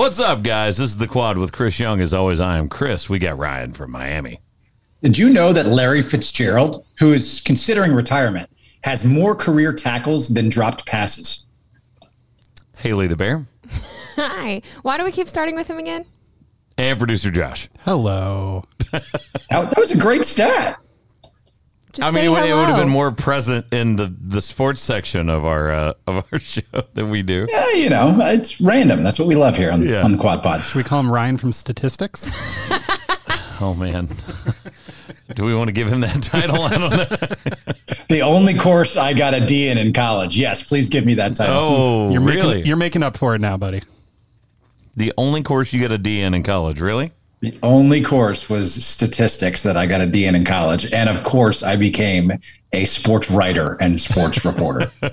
What's up, guys? This is the quad with Chris Young. As always, I am Chris. We got Ryan from Miami. Did you know that Larry Fitzgerald, who is considering retirement, has more career tackles than dropped passes? Haley the Bear Hi. Why do we keep starting with him again? and producer Josh. Hello. That, that was a great stat. Just I say mean, it would, it would have been more present in the, the sports section of our uh, of our show than we do. Yeah, you know, it's random. That's what we love here on, Yeah. on the Quad Pod. Should we call him Ryan from Statistics? Oh man, do we want to give him that title? I don't know. The only course I got a D in in college. Yes, please give me that title. Oh, You're really? making you're making up for it now, buddy. the only course you get a D in in college, really? The only course was statistics that I got a D in in college. And of course, I became a sports writer and sports reporter.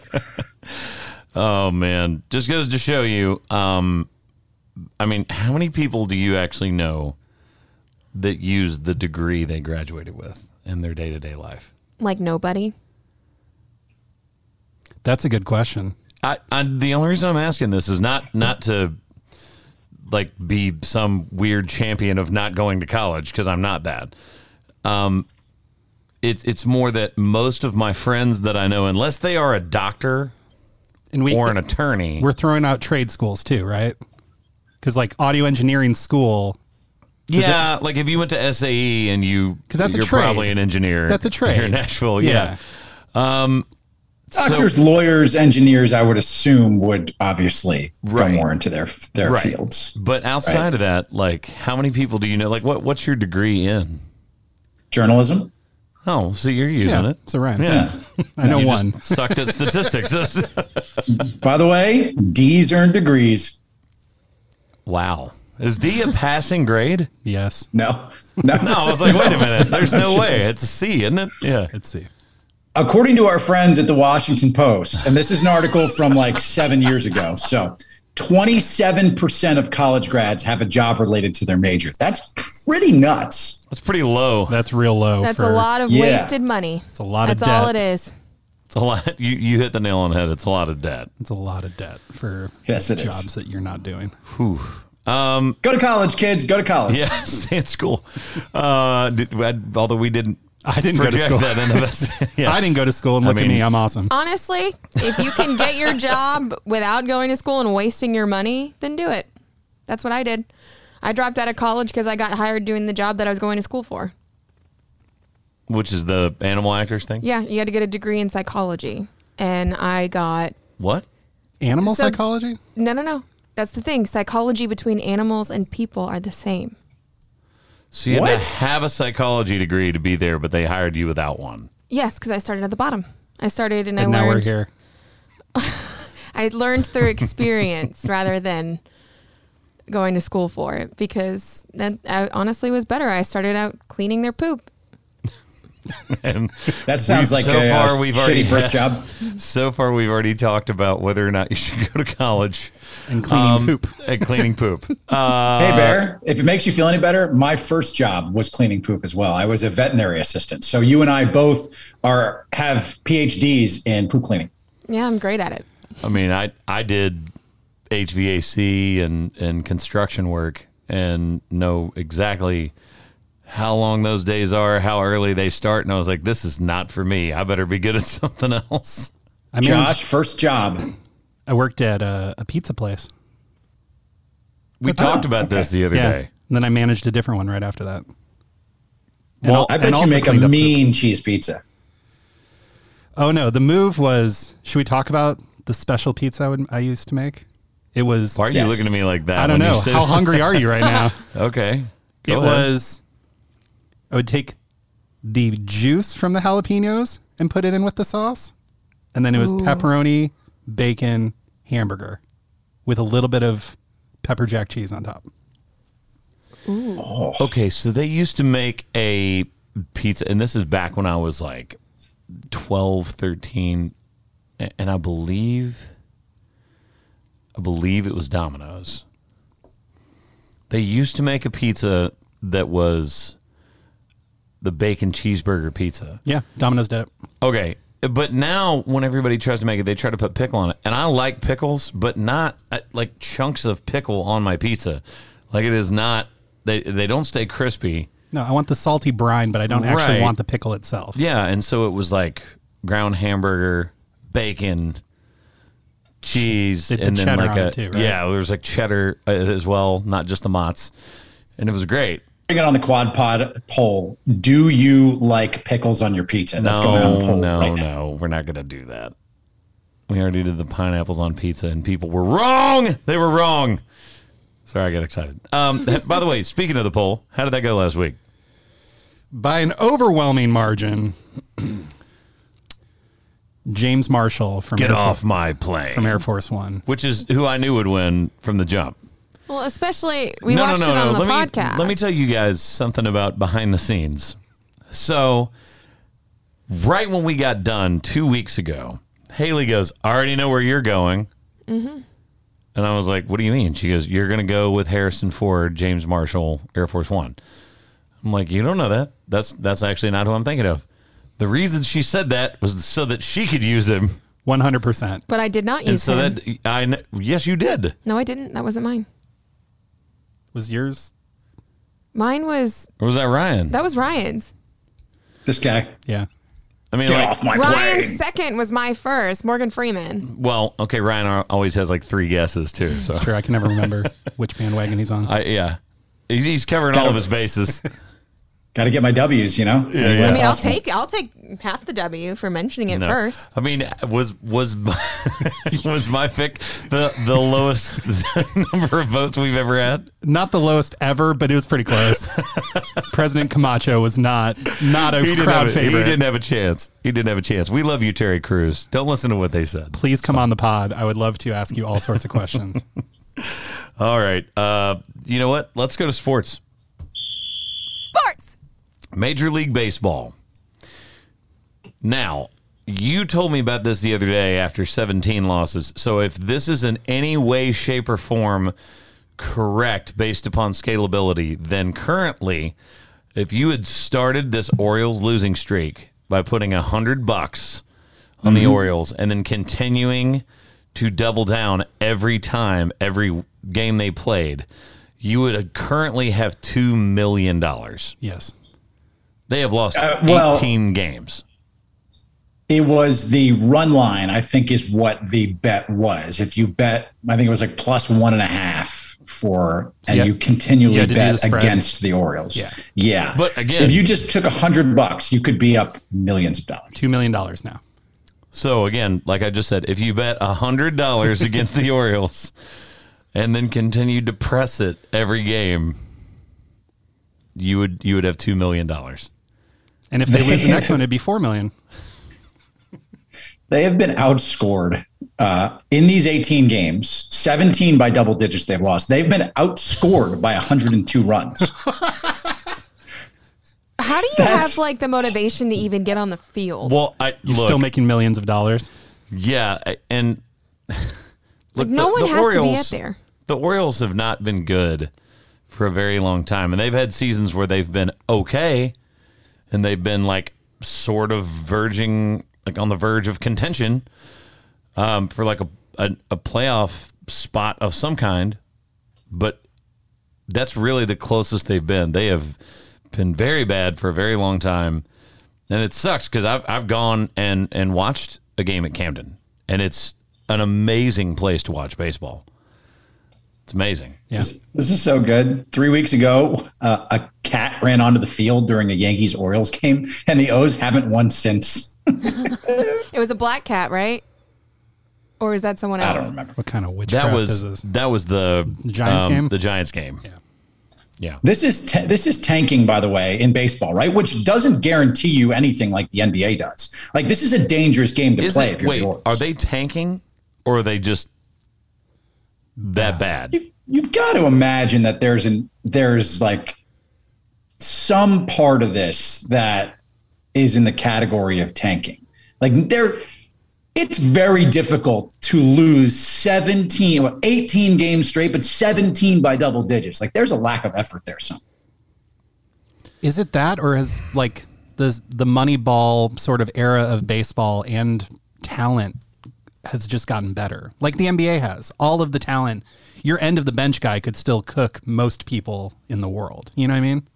Oh man, just goes to show you. Um, I mean, how many people do you actually know that use the degree they graduated with in their day to day life? like nobody. That's a good question. I, I the only reason I'm asking this is not not to like be some weird champion of not going to college because I'm not that. Um, it's it's more that most of my friends that I know, unless they are a doctor And we or an attorney, we're throwing out trade schools too, right? Because like audio engineering school, yeah, like if you went to SAE and you, 'Cause that's a you're probably an engineer. That's a trade. here in Nashville. Yeah. Doctors, lawyers, engineers, I would assume would obviously Right. go more into their their Right. fields. But outside Right. of that, like, how many people do you know? Like, what what's your degree in? Journalism. Oh, so you're using yeah. it. So Ryan, Yeah. I know You one. sucked at statistics. By the way, D's earned degrees. wow. Is D a passing grade? Yes. No, no. No, I was like, wait a minute. There's no way. It's a C, isn't it? Yeah. Let's see. According to our friends at the Washington Post, and this is an article from like seven years ago. So, 27% of college grads have a job related to their major. That's pretty nuts. That's pretty low. That's real low. That's for, a lot of Yeah. wasted money. It's a lot of That's all debt. it is. It's a lot. You you hit the nail on the head. It's a lot of debt. It's a lot of debt for Yes, it is. jobs that you're not doing. Whew. Um. Go to college, kids. Go to college. Yeah. Stay in school. Uh. Did, although we didn't I didn't go to school. that into us. Yeah. I didn't go to school and I look at mean- me. I'm awesome. Honestly, if you can get your job without going to school and wasting your money, then do it. That's what I did. I dropped out of college because I got hired doing the job that I was going to school for. Which is the animal actors thing. Yeah, you had to get a degree in psychology. And I got What? Animal So- psychology? no, no, no. That's the thing. Psychology between animals and people are the same. So you had What? to have a psychology degree to be there, but they hired you without one. Yes, because I started at the bottom. I started and, And I now we're learned. here. I learned through experience rather than going to school for it because that I honestly was better. I started out cleaning their poop. And That sounds like so a uh, far we've shitty already first job. so far, we've already talked about whether or not you should go to college And cleaning um, poop. and cleaning poop. Uh, Hey, Bear, if it makes you feel any better, my first job was cleaning poop as well. I was a veterinary assistant. So you and I both are have PhDs in poop cleaning. Yeah, I'm great at it. I mean, I I did HVAC and and construction work and know exactly how long those days are, how early they start, and I was like, this is not for me. I better be good at something else. I mean, Josh, first job. I worked at a, a pizza place. We oh, talked about this the other Yeah. day. And then I managed a different one right after that. And Well, I bet you also make a cleaned up poop. mean cheese pizza. Oh no, the move was. Should we talk about the special pizza I, would, I used to make? It was. Why are you Yes. looking at me like that? I don't know. How hungry are you right now? Okay. it ahead. was. I would take the juice from the jalapenos and put it in with the sauce, and then it was pepperoni, bacon, hamburger, with a little bit of pepper jack cheese on top. Oh. Okay, so they used to make a pizza, and this is back when I was like 12, 13, and I believe, I believe it was Domino's. They used to make a pizza that was the bacon cheeseburger pizza. Yeah, Domino's did it. Okay, but now when everybody tries to make it, they try to put pickle on it, and I like pickles, but not uh, like chunks of pickle on my pizza. Like it is not. They they don't stay crispy. No, I want the salty brine, but I don't actually Right. want the pickle itself. Yeah, and so it was like ground hamburger, bacon, cheese, They put and then cheddar like on a it too, right? yeah, there was like cheddar uh, as well, not just the mozz, and it was great. Bring it on the quad pod poll. Do you like pickles on your pizza? That's going on the no, poll no, right no, we're not gonna do that. We already did the pineapples on pizza, and people were wrong. They were wrong. Sorry, I got excited. Um, by the way, speaking of the poll, how did that go last week? By an overwhelming margin, James Marshall from Get Air, off Fo- my plane. from Air Force One. Which is who I knew would win from the jump. Well, especially we watched it on the let podcast. Me, let me tell you guys something about behind the scenes. So, right when we got done two weeks ago, Haley goes, I already know where you're going. Mm-hmm. And I was like, What do you mean? She goes, You're going to go with Harrison Ford, James Marshall, Air Force One. I'm like, You don't know that. That's that's actually not who I'm thinking of. The reason she said that was so that she could use him. One hundred percent. But I did not And use so him. that I yes, you did. no, I didn't. That wasn't mine. Was yours? Mine was Or was that Ryan? that was Ryan's. This guy. Yeah. I mean, Get like, off my Ryan's plane. second was my first. Morgan Freeman. Well, okay, Ryan always has like three guesses too. So Sure, I can never remember which bandwagon he's on. I yeah, he's, he's covering all of his bases. Got to get my W's, you know? Yeah, yeah. I mean, I'll take I'll take half the W for mentioning it No. first. I mean, was was my, was my pick the the lowest number of votes we've ever had? Not the lowest ever, but it was pretty close. President Camacho was not not a He didn't, crowd have a, he didn't have a chance. He didn't have a chance. We love you, Terry Crews. Don't listen to what they said. Please come on the pod. I would love to ask you all sorts of questions. All right. Uh, you know what? Let's go to sports. Sports. Major League Baseball. Now, you told me about this the other day after 17 losses. So, if this is in any way, shape, or form correct based upon scalability, then currently, if you had started this Orioles losing streak by putting a hundred bucks on the mm-hmm. Orioles and then continuing to double down every time, every game they played, you would currently have two million dollars. yes. They have lost Uh, well- 18 games. It was the run line, I think, is what the bet was. If you bet, I think it was like plus one and a half for, and Yeah. you continually You had to do the bet against the Orioles. Yeah. Yeah. But again- if you just took a hundred bucks, you could be up millions of dollars. Two million dollars now. So again, like I just said, if you bet a $100 against the Orioles and then continued to press it every game, you would you would have 2 million dollars. And if they lose the next one, it'd be four million. They have been outscored uh, in these 18 games, 17 by double digits they've lost. They've been outscored by 102 runs. How do you That's- have like the motivation to even get on the field? Well, I You're look, still making millions of dollars. yeah, and like no one has to be at there. The Orioles have not been good for a very long time, and they've had seasons where they've been okay, and they've been like sort of verging, like on the verge of contention, um, for like a, a a playoff spot of some kind, but that's really the closest they've been. They have been very bad for a very long time, and it sucks because I've I've gone and and watched a game at Camden, and it's an amazing place to watch baseball. It's amazing. Yeah. This, this is so good. Three weeks ago, uh, a cat ran onto the field during a Yankees Orioles game, and the O's haven't won since. It was a black cat, right? Or is that someone else? I don't remember. What kind of witchcraft That is was this? that was the Giants um, game? The Giants game. Yeah. Yeah. This is ta- this is tanking, by the way, in baseball, right? Which doesn't guarantee you anything like the NBA does. Like this is a dangerous game to Is play. it, if you're wait, the Orioles. are they tanking or are they just that bad? You've, you've got to imagine that there's an there's like some part of this that is in the category of tanking. Like there, it's very difficult to lose 17, well, 18 games straight, but 17 by double digits. Like there's a lack of effort there. Some Is it that, or has like the the money ball sort of era of baseball and talent has just gotten better. Like the NBA has. All of the talent, your end of the bench guy could still cook most people in the world. You know what I mean?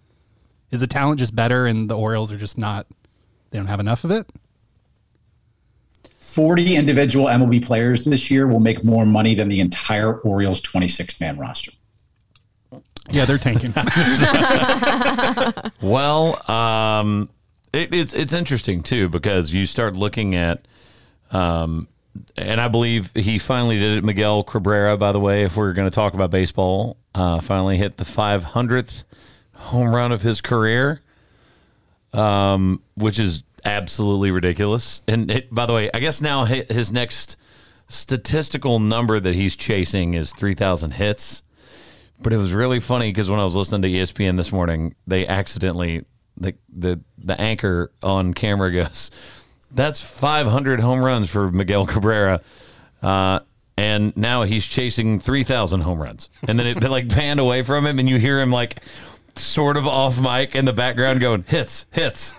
Is the talent just better and the Orioles are just not they don't have enough of it? 40 individual MLB players this year will make more money than the entire Orioles 26 man roster. Yeah, they're tanking. Well, um, it, it's it's interesting too because you start looking at, um, and I believe he finally did it. Miguel Cabrera, by the way, if we're going to talk about baseball, uh, finally hit the 500th home run of his career, um, which is absolutely ridiculous. And it, by the way, I guess now his next statistical number that he's chasing is 3,000 hits. But it was really funny because when I was listening to ESPN this morning, they accidentally the the the anchor on camera goes, "That's 500 home runs for Miguel Cabrera," uh, and now he's chasing 3,000 home runs. And then it like panned away from him, and you hear him like sort of off mic in the background going, "Hits, hits."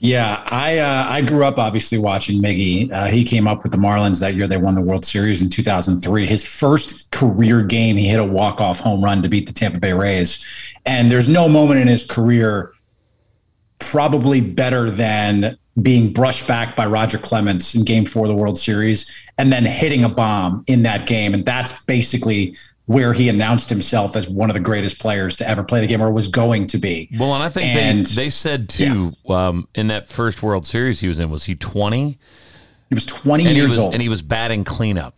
Yeah, I uh, I grew up obviously watching Miggy. Uh, he came up with the Marlins that year. They won the World Series in 2003. His first career game, he hit a walk off home run to beat the Tampa Bay Rays. And there's no moment in his career probably better than being brushed back by Roger Clemens in Game Four of the World Series, and then hitting a bomb in that game. And that's basically where he announced himself as one of the greatest players to ever play the game, or was going to be. Well, and I think And- they, they said too um, in that first World Series he was in, was he 20? He was 20 And he years was, old. and he was batting cleanup.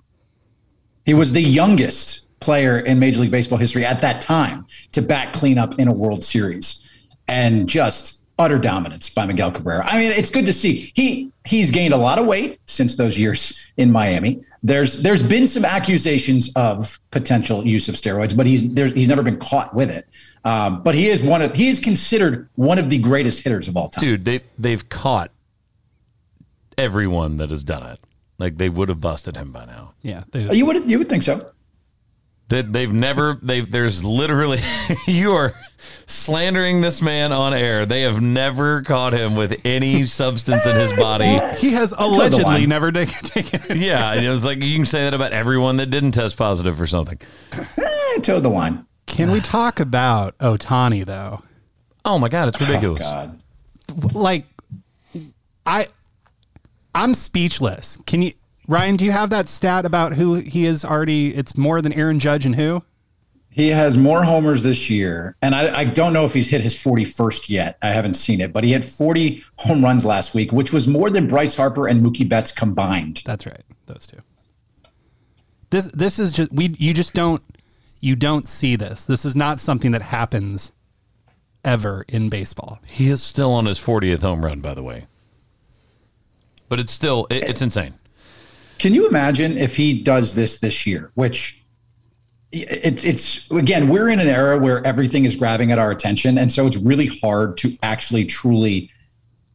He was the youngest player in Major League Baseball history at that time to bat cleanup in a World Series, and just utter dominance by Miguel Cabrera. I mean, it's good to see. He he's gained a lot of weight since those years in Miami. There's there's been some accusations of potential use of steroids, but he's there's he's never been caught with it. Um, but he is one of he is considered one of the greatest hitters of all time. Dude, they they've caught everyone that has done it. Like they would have busted him by now. yeah. They, You would you would think so. That they've never they there's literally you are slandering this man on air. They have never caught him with any substance in his body. he has allegedly never taken, taken Yeah, it was like you can say that about everyone that didn't test positive for something. Eh, toe the line. Can we talk about Ohtani though? Oh my god, it's ridiculous. God. Like, I, I'm speechless. Can you, Ryan? Do you have that stat about who he is already? It's more than Aaron Judge and who? He has more homers this year, and I, I don't know if he's hit his 41st yet. I haven't seen it, but he had 40 home runs last week, which was more than Bryce Harper and Mookie Betts combined. That's right. Those two. This this is just we you just don't you don't see this. This is not something that happens ever in baseball. He is still on his 40th home run, by the way. But it's still it, it's insane. Can you imagine if he does this this year? Which it's it's again, we're in an era where everything is grabbing at our attention, and so it's really hard to actually truly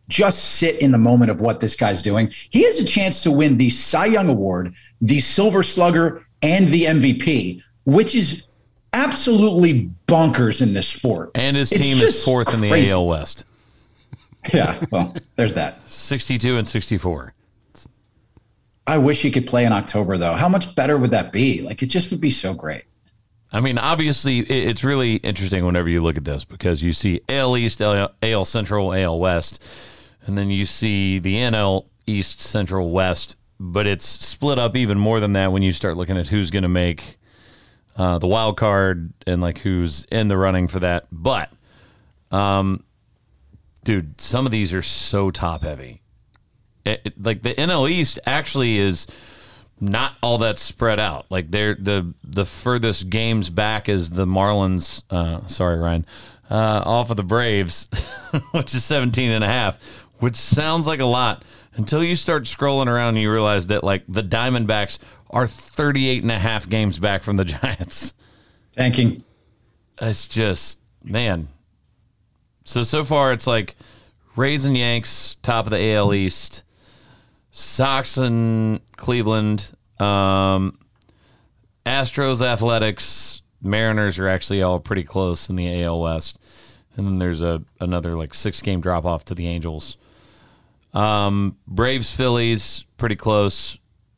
just sit in the moment of what this guy's doing. He has a chance to win the Cy Young Award, the Silver Slugger, and the MVP, which is absolutely bonkers in this sport. And his team is fourth in the crazy. AL West. Yeah, well, there's that. 62 and 64. I wish he could play in October, though. How much better would that be? Like, it just would be so great. I mean, obviously, it's really interesting whenever you look at this because you see AL East, AL, AL Central, AL West, and then you see the NL East, Central, West, but it's split up even more than that when you start looking at who's going to make uh, the wild card and like who's in the running for that. But, um, dude, some of these are so top heavy. It- it- like the NL East actually is not all that spread out. Like they're the the furthest games back is the Marlins. Uh, sorry, Ryan, uh, off of the Braves, which is 17 and a half, which sounds like a lot until you start scrolling around and you realize that like the Diamondbacks are 38 and a half games back from the Giants. Tanking. It's just man. So so far it's like Rays and Yanks top of the AL East, Sox and Cleveland, um, Astros, Athletics, Mariners are actually all pretty close in the AL West, and then there's a another like six game drop off to the Angels. Um, Braves, Phillies, pretty close.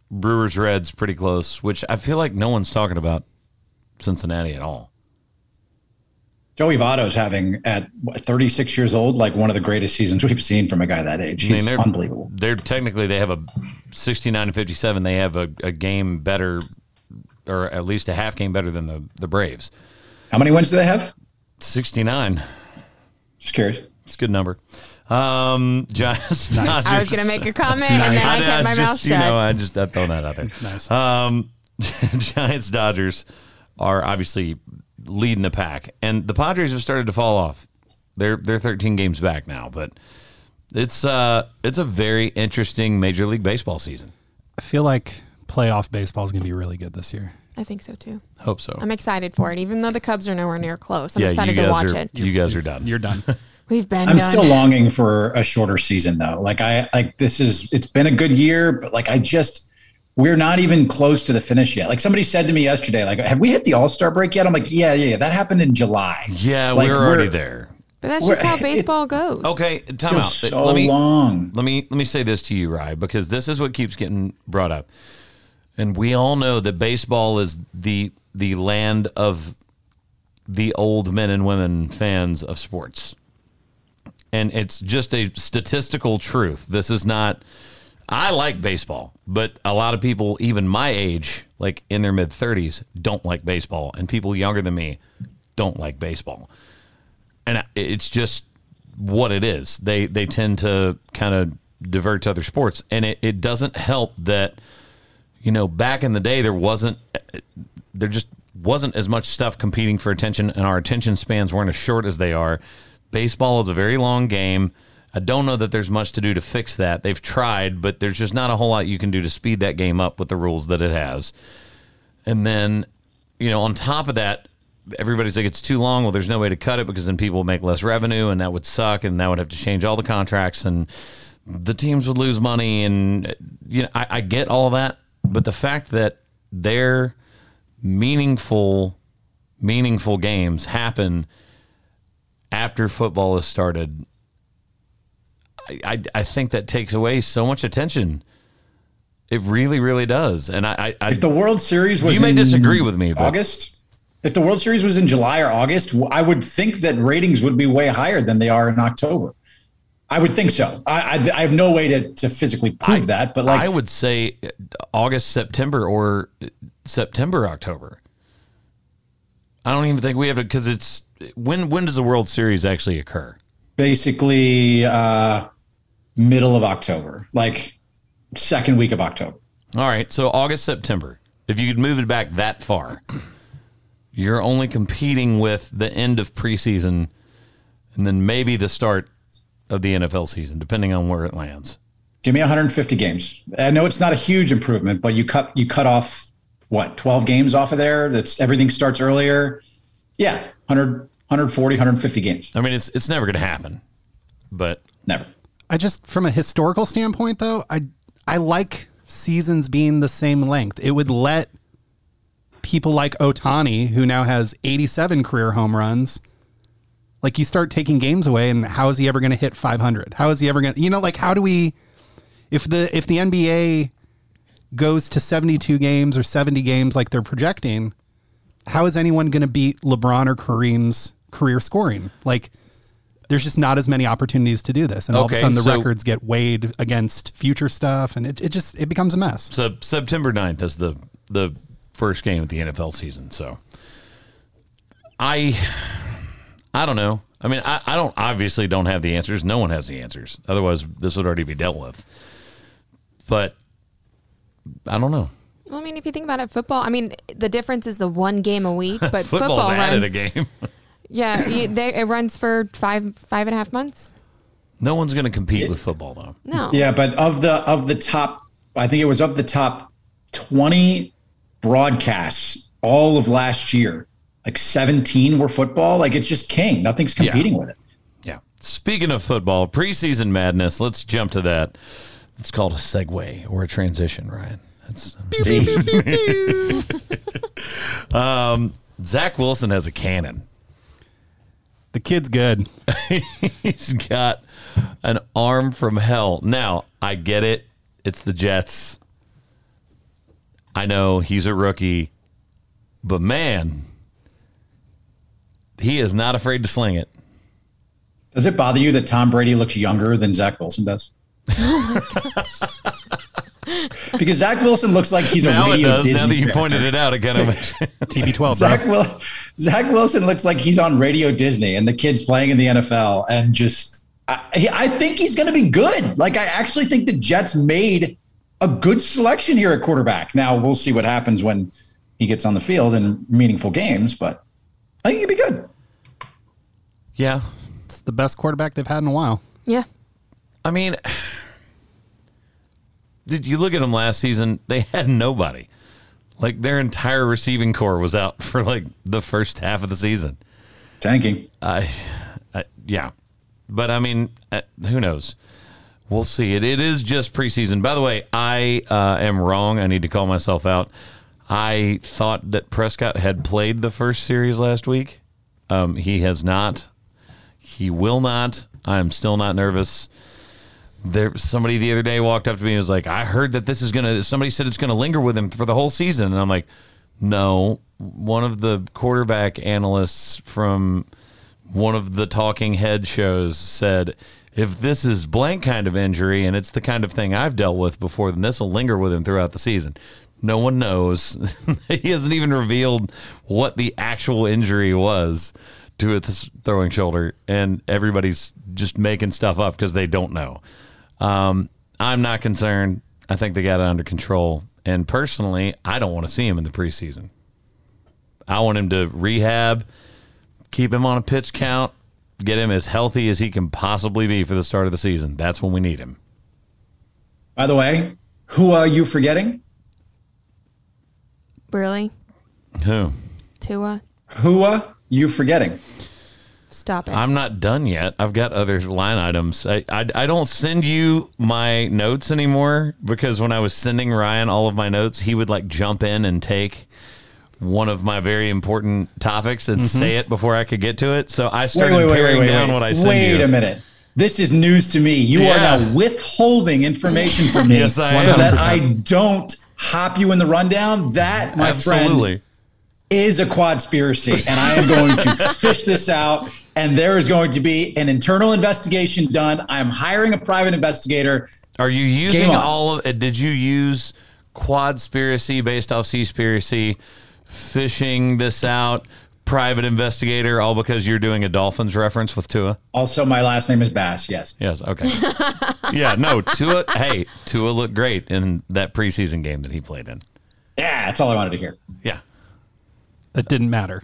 Brewers, Reds, pretty close. Which I feel like no one's talking about Cincinnati at all. Joey Votto's having at 36 years old, like one of the greatest seasons we've seen from a guy that age. He's they're, unbelievable. They're technically they have a 69 and 57. They have a, a game better, or at least a half game better than the the Braves. How many wins do they have? 69. Just curious. It's a good number. Um, Giants. Dodgers. I was going to make a comment and then I I- I kept my just, mouth You shut. know, I just I thrown that out there. Nice. Um, Giants Dodgers are obviously leading the pack, and the Padres have started to fall off. They're they're 13 games back now, but it's uh it's a very interesting Major League Baseball season. I feel like playoff baseball is going to be really good this year. I think so too. Hope so. I'm excited for it, even though the Cubs are nowhere near close. I'm yeah, excited to watch are it. you guys are done. You're done. We've been I'm done. still longing for a shorter season though. Like I like this is it's been a good year, but like I just we're not even close to the finish yet. Like somebody said to me yesterday, like, have we hit the All Star break yet? I'm like, yeah, yeah, yeah. That happened in July. yeah, Like, we're already we're- there. but that's just how it- baseball goes. Okay, time Feels out. so let me long. let me let me say this to you, Rye, because this is what keeps getting brought up. And we all know that baseball is the the land of the old men and women fans of sports. And it's just a statistical truth. This is not I like baseball, but a lot of people even my age, like in their mid 30s, don't like baseball and people younger than me don't like baseball and it's just what it is. They they tend to kind of divert to other sports, and it, it doesn't help that you know back in the day there wasn't there just wasn't as much stuff competing for attention, and our attention spans weren't as short as they are. Baseball is a very long game. I don't know that there's much to do to fix that. They've tried, but there's just not a whole lot you can do to speed that game up with the rules that it has. And then, you know, on top of that, everybody's like, it's too long. Well, there's no way to cut it because then people make less revenue and that would suck and that would have to change all the contracts and the teams would lose money. And, you know, I, I get all that. But the fact that their meaningful, meaningful games happen after football has started, I, I, I think that takes away so much attention. It really, really does. And I, I, I If the World Series was You may in disagree with me, but- August. If the World Series was in July or August, I would think that ratings would be way higher than they are in October. I would think so. I, I, I have no way to, to physically prove that, but like I would say August, September, or September, October. I don't even think we have it because it's when. When does the World Series actually occur? basically uh, middle of October, like second week of October. All right, so August, September. If you could move it back that far, you're only competing with the end of preseason, and then maybe the start of the NFL season, depending on where it lands. Give me 150 games. I know it's not a huge improvement, but you cut you cut off what 12 games off of there. That's everything starts earlier. Yeah, 100, 140, 150 games. I mean, it's it's never going to happen, but Never. I just, from a historical standpoint, though, I I like seasons being the same length. It would let people like Ohtani, who now has 87 career home runs, like you start taking games away, and how is he ever going to hit 500? How is he ever going to, you know, like how do we, if the if the NBA goes to 72 games or 70 games like they're projecting, how is anyone going to beat LeBron or Kareem's career scoring? Like, there's just not as many opportunities to do this, and all of a sudden the so- records get weighed against future stuff, and it, it just it becomes a mess. So September 9th is the the first game of the NFL season. So I I don't know. I mean, I, I don't obviously don't have the answers. No one has the answers. Otherwise, this would already be dealt with. But I don't know. Well, I mean, if you think about it, football. I mean, the difference is the one game a week, but Football's football added runs. a game. Yeah, you, they, it runs for five five and a half months. No one's going to compete with football though. No. Yeah, but of the of the top, I think it was of the top 20 broadcasts all of last year. Like 17 were football. Like it's just king. Nothing's competing with it. Yeah. Speaking of football, preseason madness. Let's jump to that. It's called a segue or a transition, Ryan. That's um, Zach Wilson has a cannon. The kid's good. He's got an arm from hell. Now, I get it. It's the Jets. I know he's a rookie, but man, he is not afraid to sling it. Does it bother you that Tom Brady looks younger than Zach Wilson does? because Zach Wilson looks like he's a Now it radio does. Disney now that you character. pointed it out, again, kind of TB12. Zach, Wil- Zach Wilson looks like he's on Radio Disney and the kid's playing in the NFL and just I, I think he's going to be good. Like I actually think the Jets made a good selection here at quarterback. Now we'll see what happens when he gets on the field in meaningful games, but I think he'd be good. yeah. It's the best quarterback they've had in a while. Yeah. I mean, did you look at them last season? They had nobody. Like their entire receiving corps was out for like the first half of the season. Tanking. I, I yeah, but I mean, uh, who knows? We'll see. It it is just preseason. By the way, I uh, am wrong. I need to call myself out. I thought that Prescott had played the first series last week. Um, he has not. He will not. I'm still not nervous. There, somebody the other day walked up to me and was like, "I heard that this is gonna." Somebody said it's gonna linger with him for the whole season, and I'm like, "No." One of the quarterback analysts from one of the talking head shows said, "If this is blank kind of injury and it's the kind of thing I've dealt with before, then this will linger with him throughout the season." No one knows. he hasn't even revealed what the actual injury was to his throwing shoulder, and everybody's just making stuff up because they don't know. Um, I'm not concerned. I think they got it under control. And personally, I don't want to see him in the preseason. I want him to rehab, keep him on a pitch count, get him as healthy as he can possibly be for the start of the season. That's when we need him. By the way, who are you forgetting? Really? Who? Tua? Who are you forgetting? Stop it. I'm not done yet. I've got other line items. I, I, I don't send you my notes anymore because when I was sending Ryan all of my notes, he would like jump in and take one of my very important topics and mm-hmm. say it before I could get to it. So I started paring down what I send wait you. a minute. This is news to me. You Yeah. are now withholding information from me Yes, I so am. that I don't hop you in the rundown. That, my Absolutely. friend, is a quadspiracy. And I am going to fish this out. And there is going to be an internal investigation done. I am hiring a private investigator. Are you using all of it? Did you use quadspiracy based off seaspiracy, fishing this out, private investigator, all because you're doing a Dolphins reference with Tua? Also, my last name is Bass. Yes. Yes. Okay. yeah. No. Tua. Hey, Tua looked great in that preseason game that he played in. Yeah, that's all I wanted to hear. Yeah. That didn't matter.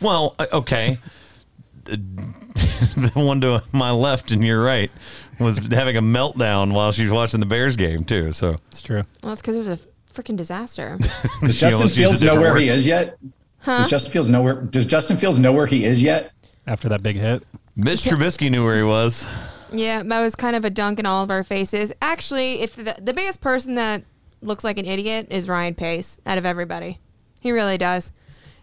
Well, uh, okay. the one to my left and your right was having a meltdown while she was watching the Bears game too. So It's true. well, it's because it was a freaking disaster. Does Justin almost used a Fields know where word. he is yet? Does Justin Fields know where? Does Justin Fields know where he is yet? After that big hit. Mitch Trubisky knew where he was. yeah, that was kind of a dunk in all of our faces. Actually, if the, the biggest person that looks like an idiot is Ryan Pace out of everybody, he really does.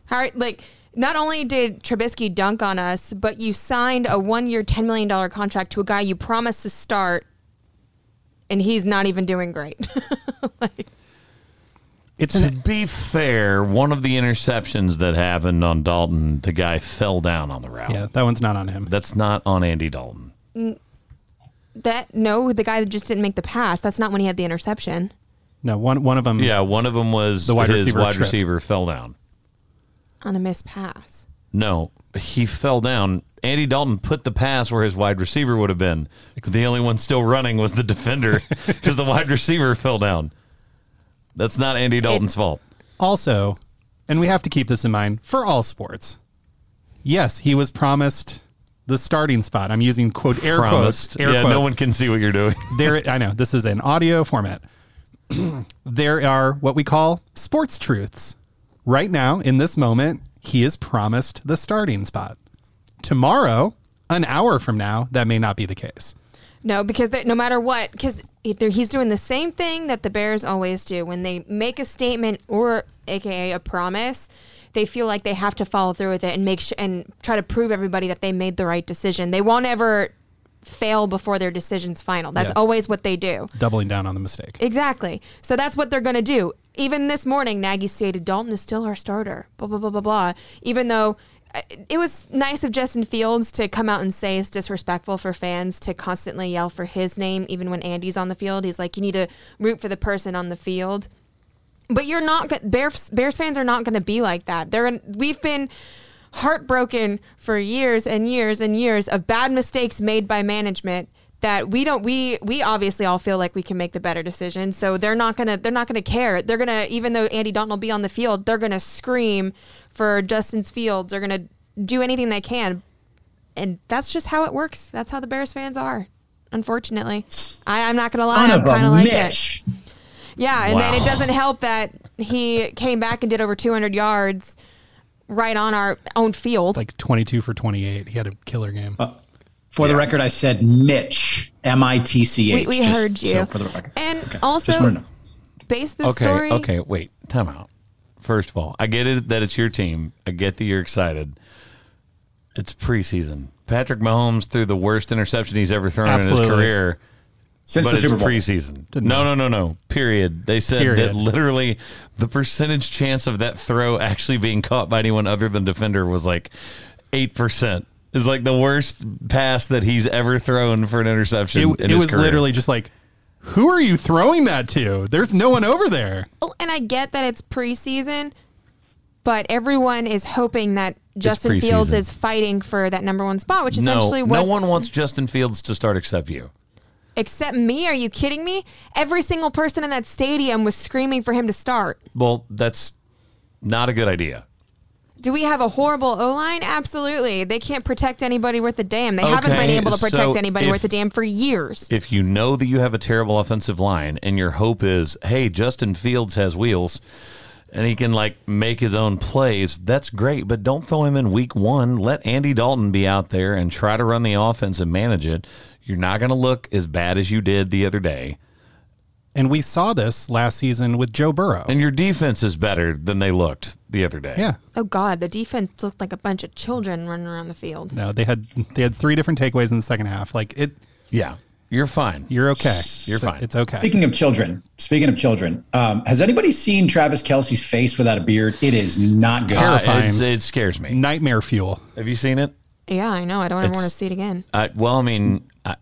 How, like, not only did Trubisky dunk on us, but you signed a one-year, ten million dollar contract to a guy you promised to start, and he's not even doing great. like, It's To be fair, one of the interceptions that happened on Dalton, the guy fell down on the route. yeah, that one's not on him. That's not on Andy Dalton. that no, the guy that just didn't make the pass. That's not when he had the interception. No, one one of them. Yeah, one of them was The wide his receiver wide tripped. receiver fell down. On a missed pass. No, he fell down. Andy Dalton put the pass where his wide receiver would have been. Because the only one still running was the defender because the wide receiver fell down. That's not Andy Dalton's fault. Also, and we have to keep this in mind for all sports. Yes, he was promised the starting spot. I'm using quote air Promised. quotes. Air yeah, quotes. no one can see what you're doing. there I know this is an audio format. there are what we call sports truths. Right now, in this moment, he is promised the starting spot. Tomorrow, an hour from now, that may not be the case. No, because they, no matter what, because he's doing the same thing that the Bears always do when they make a statement or aka a promise. They feel like they have to follow through with it and make sure and try to prove everybody that they made the right decision. They won't ever fail before their decision's final. That's Yeah. always what they do. Doubling down on the mistake. Exactly. So that's what they're going to do. Even this morning, Nagy stated Dalton is still our starter. Blah blah blah blah blah. Even though uh, it was nice of Justin Fields to come out and say it's disrespectful for fans to constantly yell for his name, even when Andy's on the field. He's like, you need to root for the person on the field. But you're not Bears. Bears fans are not going to be like that. They're we've been heartbroken for years and years and years of bad mistakes made by management that we don't we we obviously all feel like we can make the better decision. So they're not gonna they're not gonna care. They're gonna even though andy dalton will be on the field they're gonna scream for justin's fields. They're gonna do anything they can. And that's just how it works. That's how the bears fans are unfortunately. I, i'm not gonna lie i'm kind of like it. Yeah, and then it doesn't help that he came back and did over 200 yards right on our own field. It's like 22 for 28. He had a killer game. Uh, For the record, I said Mitch, M I T C we we just heard you. So for the record. and Okay. also, Just wanted to base the Okay, story. okay, wait, time out. First of all, I get it that it's your team. I get that you're excited. It's preseason. Patrick Mahomes threw the worst interception he's ever thrown in his career. Since but the it's Super Bowl. preseason. No, no, no, no. Period. They said Period. that literally the percentage chance of that throw actually being caught by anyone other than defender was like eight percent. Is like the worst pass that he's ever thrown for an interception. It, in it his was career. literally just like, who are you throwing that to? There's no one over there. Oh, and I get that it's preseason, but everyone is hoping that Justin Fields is fighting for that number one spot, which is no. essentially what. no one wants Justin Fields to start except you. Except me. Are you kidding me? Every single person in that stadium was screaming for him to start. Well, that's not a good idea. Do we have a horrible O line? Absolutely. They can't protect anybody worth a damn. They haven't been able to protect so anybody if- worth a damn for years. If you know that you have a terrible offensive line and your hope is, hey, Justin Fields has wheels and he can like make his own plays, that's great. But don't throw him in week one. Let Andy Dalton be out there and try to run the offense and manage it. You're not going to look as bad as you did the other day. And we saw this last season with Joe Burrow. And your defense is better than they looked the other day. yeah. Oh God, the defense looked like a bunch of children running around the field. No, they had they had three different takeaways in the second half. Like it, Yeah. You're fine. you're okay. You're So fine. It's okay. Speaking of children, speaking of children, um, has anybody seen Travis Kelce's face without a beard? It is not good. Uh, terrifying. it's- it scares me. Nightmare fuel. Have you seen it? Yeah, I know. I don't ever want to see it again. I, well, I mean, I,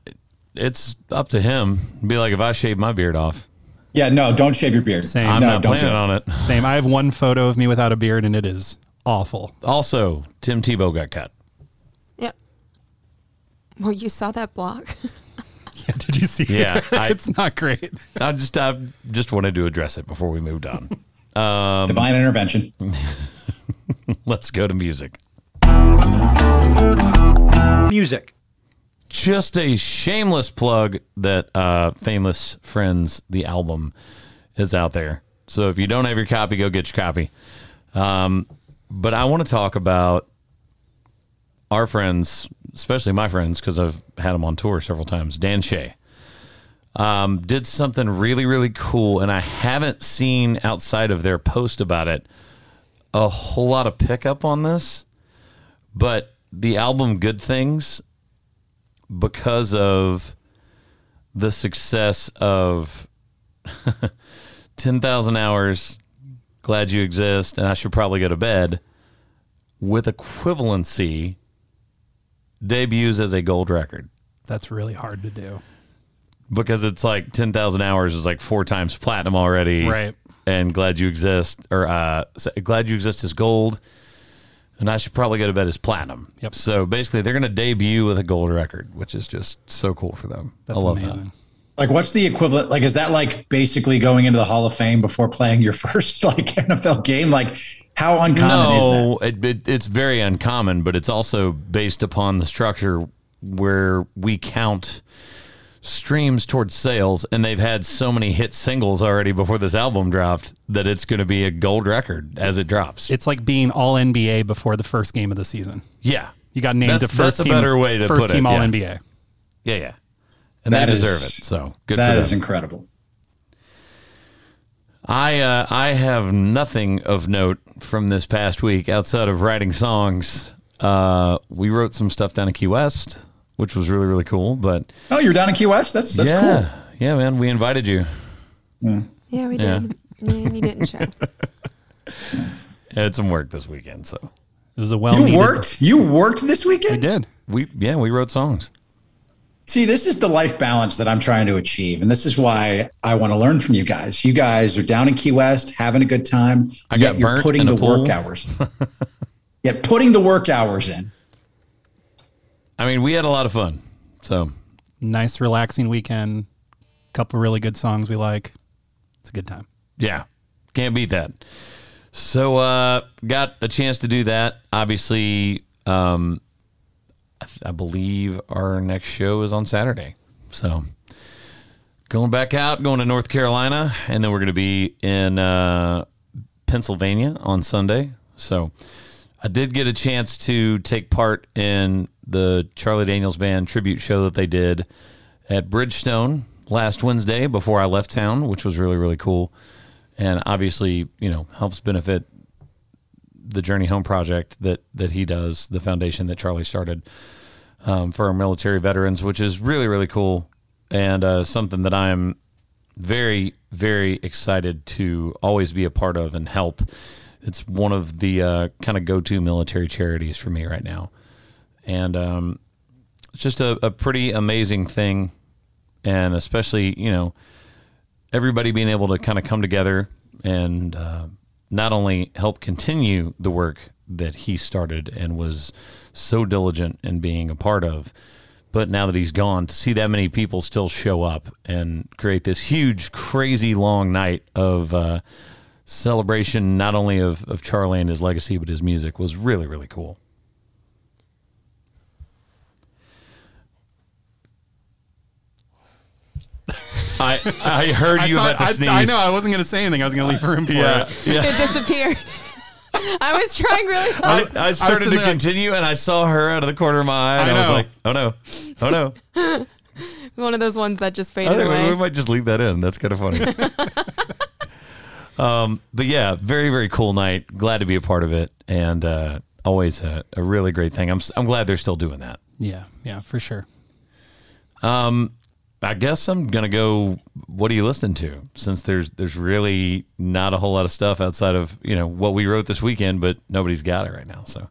it's up to him. It'd be like if I shave my beard off. Yeah, no, don't shave your beard. Same. I'm no, not don't planning do it. on it. Same. I have one photo of me without a beard, and it is awful. Also, Tim Tebow got cut. Yep. Well, you saw that block. Yeah, did you see? Yeah, it? I- it's not great. I just, I just wanted to address it before we moved on. Um, Divine intervention. Let's go to music. Music. Just a shameless plug that uh, Famous Friends, the album, is out there. So if you don't have your copy, go get your copy. Um, but I want to talk about our friends, especially my friends, because I've had them on tour several times. Dan + Shay um, did something really, really cool, and I haven't seen outside of their post about it a whole lot of pickup on this. But the album Good Things because of the success of 10,000 hours, glad you exist, and I should probably go to bed, with equivalency, debuts as a gold record. That's really hard to do. Because it's like 10,000 hours is like four times platinum already. Right. And glad you exist, or uh, glad you exist is gold. And I should probably go to bed as platinum. Yep. So basically, they're going to debut with a gold record, which is just so cool for them. That's I love amazing. that. Like, what's the equivalent? Like, is that like basically going into the Hall of Fame before playing your first like NFL game? Like, how uncommon is that? No, it, it, it's very uncommon, but it's also based upon the structure where we count streams towards sales, and they've had so many hit singles already before this album dropped that it's going to be a gold record as it drops. It's like being all NBA before the first game of the season. yeah, You got named That's- to first that's a team, better way to first put it, team All yeah. NBA. yeah, yeah. and That they is- deserve it. So good That for is them. incredible. I uh, I have nothing of note from this past week outside of writing songs. Uh, we wrote some stuff down in Key West, which was really really cool. But Oh, you're down in Key West. That's that's yeah, cool. yeah, man, we invited you. Yeah, we Yeah. did. And you didn't show. Had some work this weekend, so It was a well You worked. You worked this weekend. We did. we yeah we wrote songs. See, this is the life balance that I'm trying to achieve, and this is why I want to learn from you guys. You guys are down in Key West, having a good time. I yet got you're putting in the pool. work hours. yet putting the work hours in. I mean, we had a lot of fun. So Nice, relaxing weekend. Couple really good songs we like. It's a good time. Yeah, can't beat that. So, uh, got a chance to do that. Obviously, um, I, th- I believe our next show is on Saturday. So, going back out, going to North Carolina, and then we're going to be in uh, Pennsylvania on Sunday. So, I did get a chance to take part in the Charlie Daniels Band tribute show that they did at Bridgestone last Wednesday before I left town, which was really, really cool. And obviously, you know, helps benefit the Journey Home project that that he does, the foundation that Charlie started um, for our military veterans, which is really, really cool and uh, something that I'm very, very excited to always be a part of and help. It's one of the uh, kind of go-to military charities for me right now, and um, it's just a, a pretty amazing thing, and especially you know everybody being able to kind of come together and uh, not only help continue the work that he started and was so diligent in being a part of, but now that he's gone, to see that many people still show up and create this huge, crazy long night of uh, celebration, not only of, of Charlie and his legacy, but his music was really, really cool. I I heard you I, about to I, sneeze. I know. I wasn't going to say anything. I was going to leave room for Yeah, it. yeah. It disappeared. I was trying really hard. I, I started sitting to there like- continue, and I saw her out of the corner of my eye, and I, I was like, "Oh no, oh no!" One of those ones that just I faded think we, we might just leave that in. That's kind of funny. um, but yeah, very very cool night. Glad to be a part of it, and uh, always a, a really great thing. I'm I'm glad they're still doing that. Yeah, yeah, for sure. I guess I'm gonna go. What are you listening to? Since there's there's really not a whole lot of stuff outside of you know what we wrote this weekend, but nobody's got it right now. So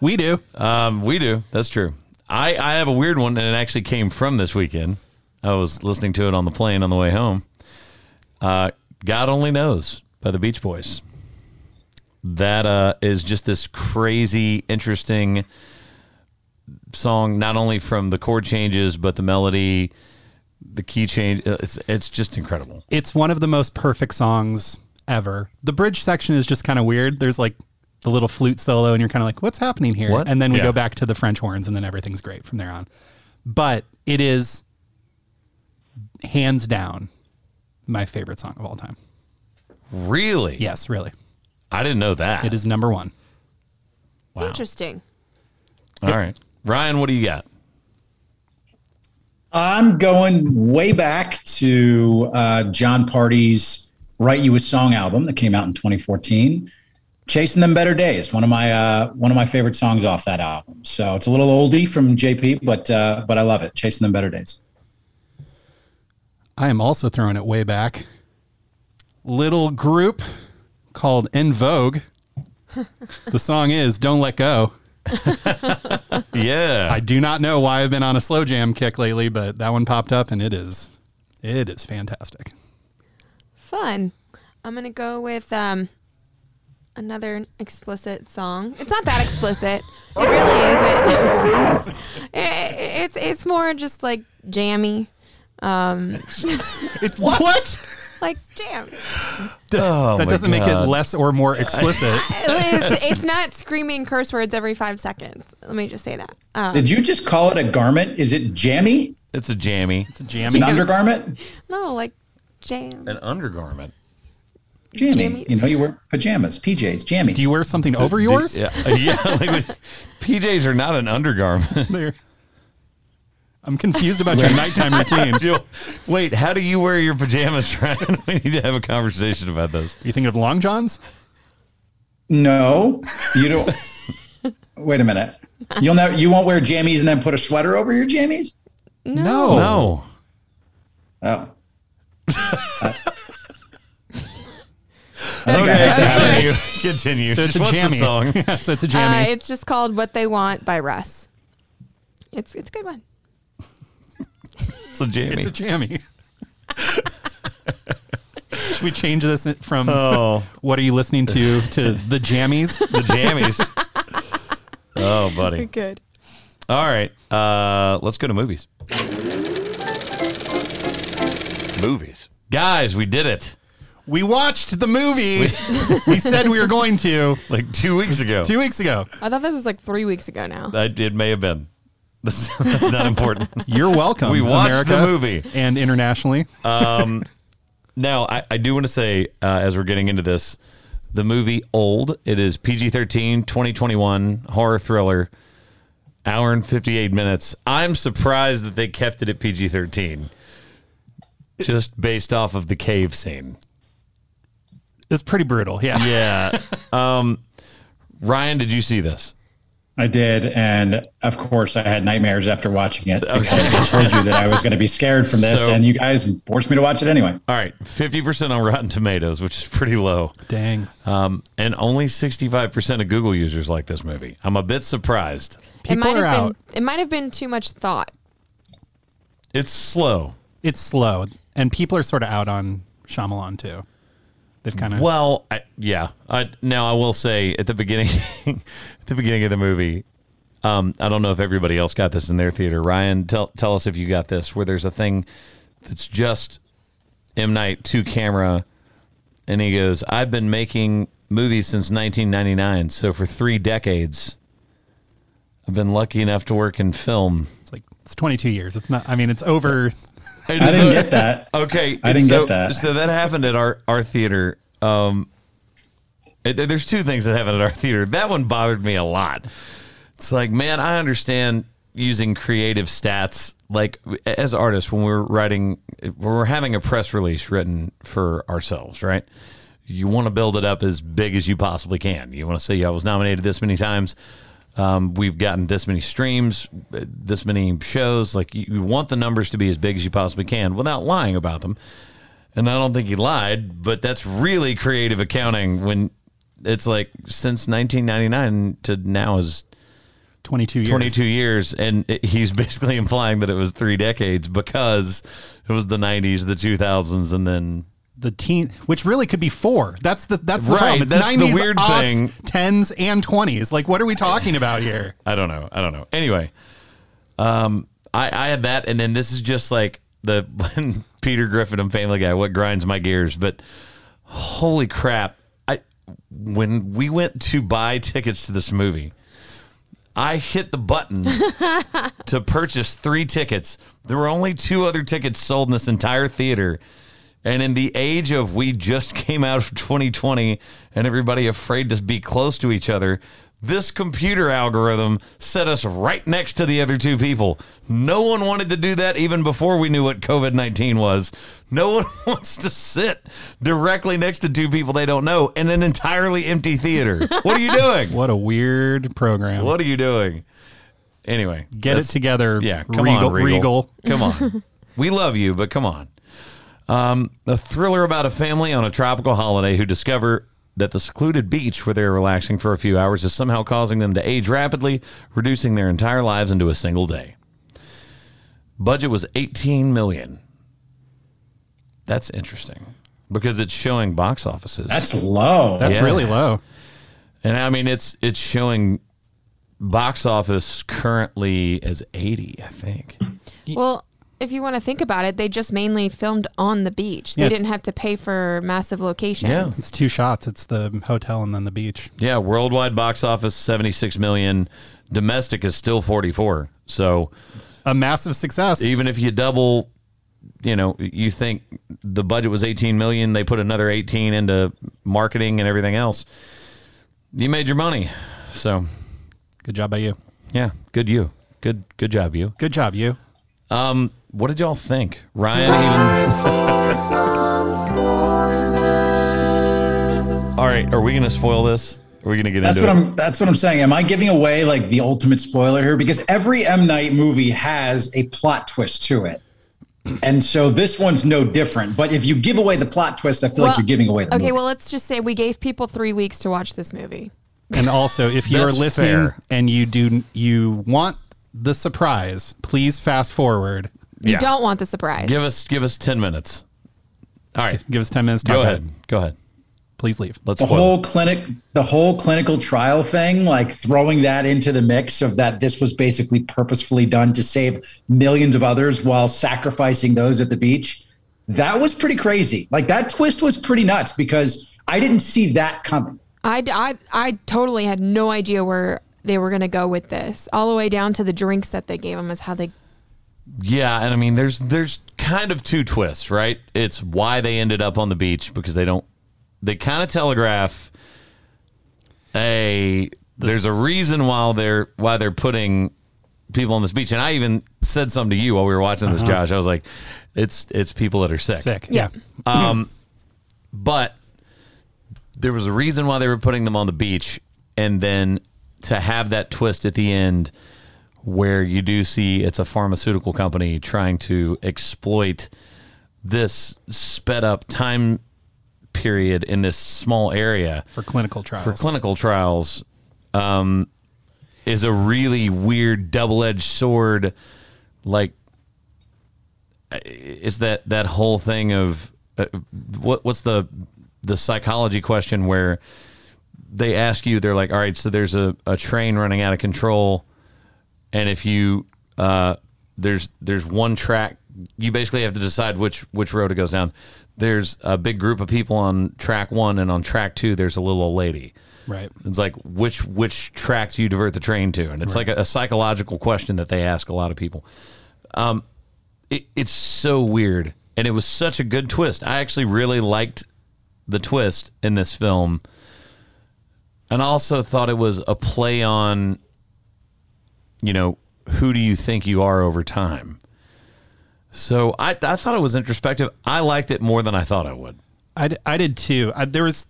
We do. Um, we do. That's true. I, I have a weird one, and it actually came from this weekend. I was listening to it on the plane on the way home. Uh, God Only Knows by the Beach Boys. That uh, is just this crazy, interesting song, not only from the chord changes, but the melody, the key change. It's, it's just incredible. It's one of the most perfect songs ever. The bridge section is just kind of weird. There's like the little flute solo, and you're kind of like, what's happening here? What? And then we Yeah. go back to the French horns, and then everything's great from there on. But it is hands down my favorite song of all time. Really? Yes, really. I didn't know that. It is number one. Wow. Interesting. All right. Ryan, what do you got? I'm going way back to uh, Jon Pardi's "Write You a Song" album that came out in 2014. "Chasing Them Better Days," one of my uh, one of my favorite songs off that album. So it's a little oldie from JP, but uh, but I love it. "Chasing Them Better Days." I am also throwing it way back. Little group called En Vogue. the song is Don't Let Go. Yeah. I do not know why I've been on a slow jam kick lately, but that one popped up and it is it is fantastic. Fun. I'm gonna go with um another explicit song. It's not that explicit. It really isn't. It- it's it's more just like jammy, what? like jam. Oh, that doesn't make it less or more explicit. It's, it's not screaming curse words every five seconds. Let me just say that. Um, Did you just call it a garment? Is it jammy? It's a jammy. It's a jammy. an undergarment? no, like jam. An undergarment. Jammy. Jammies. You know, you wear pajamas, PJs, jammies. Do you wear something over yours? Yeah. yeah. Like, PJs are not an undergarment. They're- I'm confused about your nighttime routine. Jill, Wait, how do you wear your pajamas, Ryan? we need to have a conversation about this. You think of long johns? No, you don't. Wait a minute. You'll never. You won't wear jammies and then put a sweater over your jammies. No. No. Oh, Okay, Okay. continue. Continue. So it's Just a what's the jammy. song? so it's a Uh, jammy. it's just called "What They Want" by Russ. It's it's a good one. It's a jammy. it's a jammy. Should we change this from oh, what are you listening to to the jammies? the jammies. oh, buddy. Good. All right. Uh, let's go to movies. Movies. Guys, we did it. We watched the movie. we said we were going to Like two weeks ago. two weeks ago. I thought this was like three weeks ago now. I, it may have been. That's, that's not important. You're welcome. We watched the America movie. and internationally. Now, I, I do want to say, uh, as we're getting into this, the movie Old, it is PG 13, 2021, horror thriller, hour and 58 minutes. I'm surprised that they kept it at PG 13, just based off of the cave scene. It's pretty brutal. Yeah. Yeah. um, Ryan, did you see this? I did, and of course, I had nightmares after watching it because I told you that I was going to be scared from this, So- and you guys forced me to watch it anyway. All right, 50% on Rotten Tomatoes, which is pretty low. Dang. Um, and only 65% of Google users like this movie. I'm a bit surprised. it People might are have out. been. It might have been too much thought. It's slow. It's slow, and people are sort of out on Shyamalan too. They've kind of Well, I, yeah. I, now I will say at the beginning, at the beginning of the movie, um, I don't know if everybody else got this in their theater. Ryan, tell tell us if you got this, where there's a thing that's just M Night two camera, and he goes, "I've been making movies since 1999, so for three decades, I've been lucky enough to work in film." it's like it's 22 years. It's not. I mean, it's over. I didn't get that. Okay, I didn't so, get that. So that happened at our our theater. Um, it- there's two things that happened at our theater. That one bothered me a lot. It's like, man, I understand using creative stats. Like as artists, when we're writing, when we're having a press release written for ourselves, right? You want to build it up as big as you possibly can. You want to say, I was nominated this many times. Um, we've gotten this many streams, this many shows. Like you, you want the numbers to be as big as you possibly can without lying about them. And I don't think he lied, but that's really creative accounting when it's like since 1999 to now is 22 years. 22 years. And it, he's basically implying that it was three decades because it was the 90s, the 2000s, and then The teen, which really could be four. That's the that's the Right, problem. It's that's the 90s, weird aughts, thing. 10s and 20s. Like, what are we talking about here? I don't know. I don't know. Anyway, um, I, I had that, and then this is just like the when Peter Griffin and Family Guy. What grinds my gears? But holy crap! When we went to buy tickets to this movie, I hit the button to purchase three tickets. There were only two other tickets sold in this entire theater. And in the age of we just came out of 2020 and everybody afraid to be close to each other, this computer algorithm set us right next to the other two people. No one wanted to do that even before we knew what COVID 19 was. No one wants to sit directly next to two people they don't know in an entirely empty theater. What are you doing? What a weird program. What are you doing? Anyway, Get it together. Yeah, come Regal, on, Regal. Regal. Come on. we love you, but come on. Um, a thriller about a family on a tropical holiday who discover that the secluded beach where they're relaxing for a few hours is somehow causing them to age rapidly, reducing their entire lives into a single day. Budget was 18 million. That's interesting because it's showing box offices. That's low. That's Yeah. really low. And I mean, it's it's showing box office currently as 80, I think. Well, if you want to think about it, they just mainly filmed on the beach. They Yeah, didn't have to pay for massive locations. Yeah. It's two shots. It's the hotel and then the beach. Yeah, worldwide box office 76 million. Domestic is still 44. So A massive success. even if you double, you know, you think the budget was 18 million, they put another 18 into marketing and everything else. You made your money. So, Good job by you. yeah, good you. Good good job you. Good job, you. Um, what did y'all think, Ryan? All right, are we going to spoil this? Are we going to get That's into what it? I'm. That's what I'm saying. Am I giving away like the ultimate spoiler here? Because every M Night movie has a plot twist to it, and so this one's no different. But if you give away the plot twist, I feel like you're giving away the Okay, movie. well, let's just say we gave people three weeks to watch this movie. And also, if you are That's listening fair. and you do you want the surprise, please fast forward. You Yeah. don't want the surprise. Give us give us ten minutes. All right, Give us ten minutes. To go talk about ahead. it. Go ahead. Please leave. Let's the spoil. whole clinic, the whole clinical trial thing, like throwing that into the mix of that this was basically purposefully done to save millions of others while sacrificing those at the beach. That was pretty crazy. Like that twist was pretty nuts because I didn't see that coming. I, I, I totally had no idea where they were going to go with this. All the way down to the drinks that they gave them is how they. Yeah, and I mean, there's there's kind of two twists, right? It's why they ended up on the beach because they don't. They kind of telegraph a. There's a reason why they're why they're putting people on this beach, and I even said something to you while we were watching this, uh-huh. Josh. I was like, "It's it's people that are sick." Sick. Yeah. Yeah. Um, but there was a reason why they were putting them on the beach and then to have that twist at the end where you do see it's a pharmaceutical company trying to exploit this sped up time period in this small area For clinical trials. for clinical trials um, is a really weird double-edged sword like it's that that whole thing of uh, what what's the the psychology question where they ask you they're like all right so there's a, a train running out of control and if you uh, there's there's one track you basically have to decide which which road it goes down there's a big group of people on track one and on track two there's a little old lady right. it's like which which track do you divert the train to, and it's like a, a psychological question that they ask a lot of people. Um, it, it's so weird, and it was such a good twist. I actually really liked the twist in this film, and I also thought it was a play on, you know, who do you think you are over time. So I I thought it was introspective. I liked it more than I thought I would. I, I did too. I, there was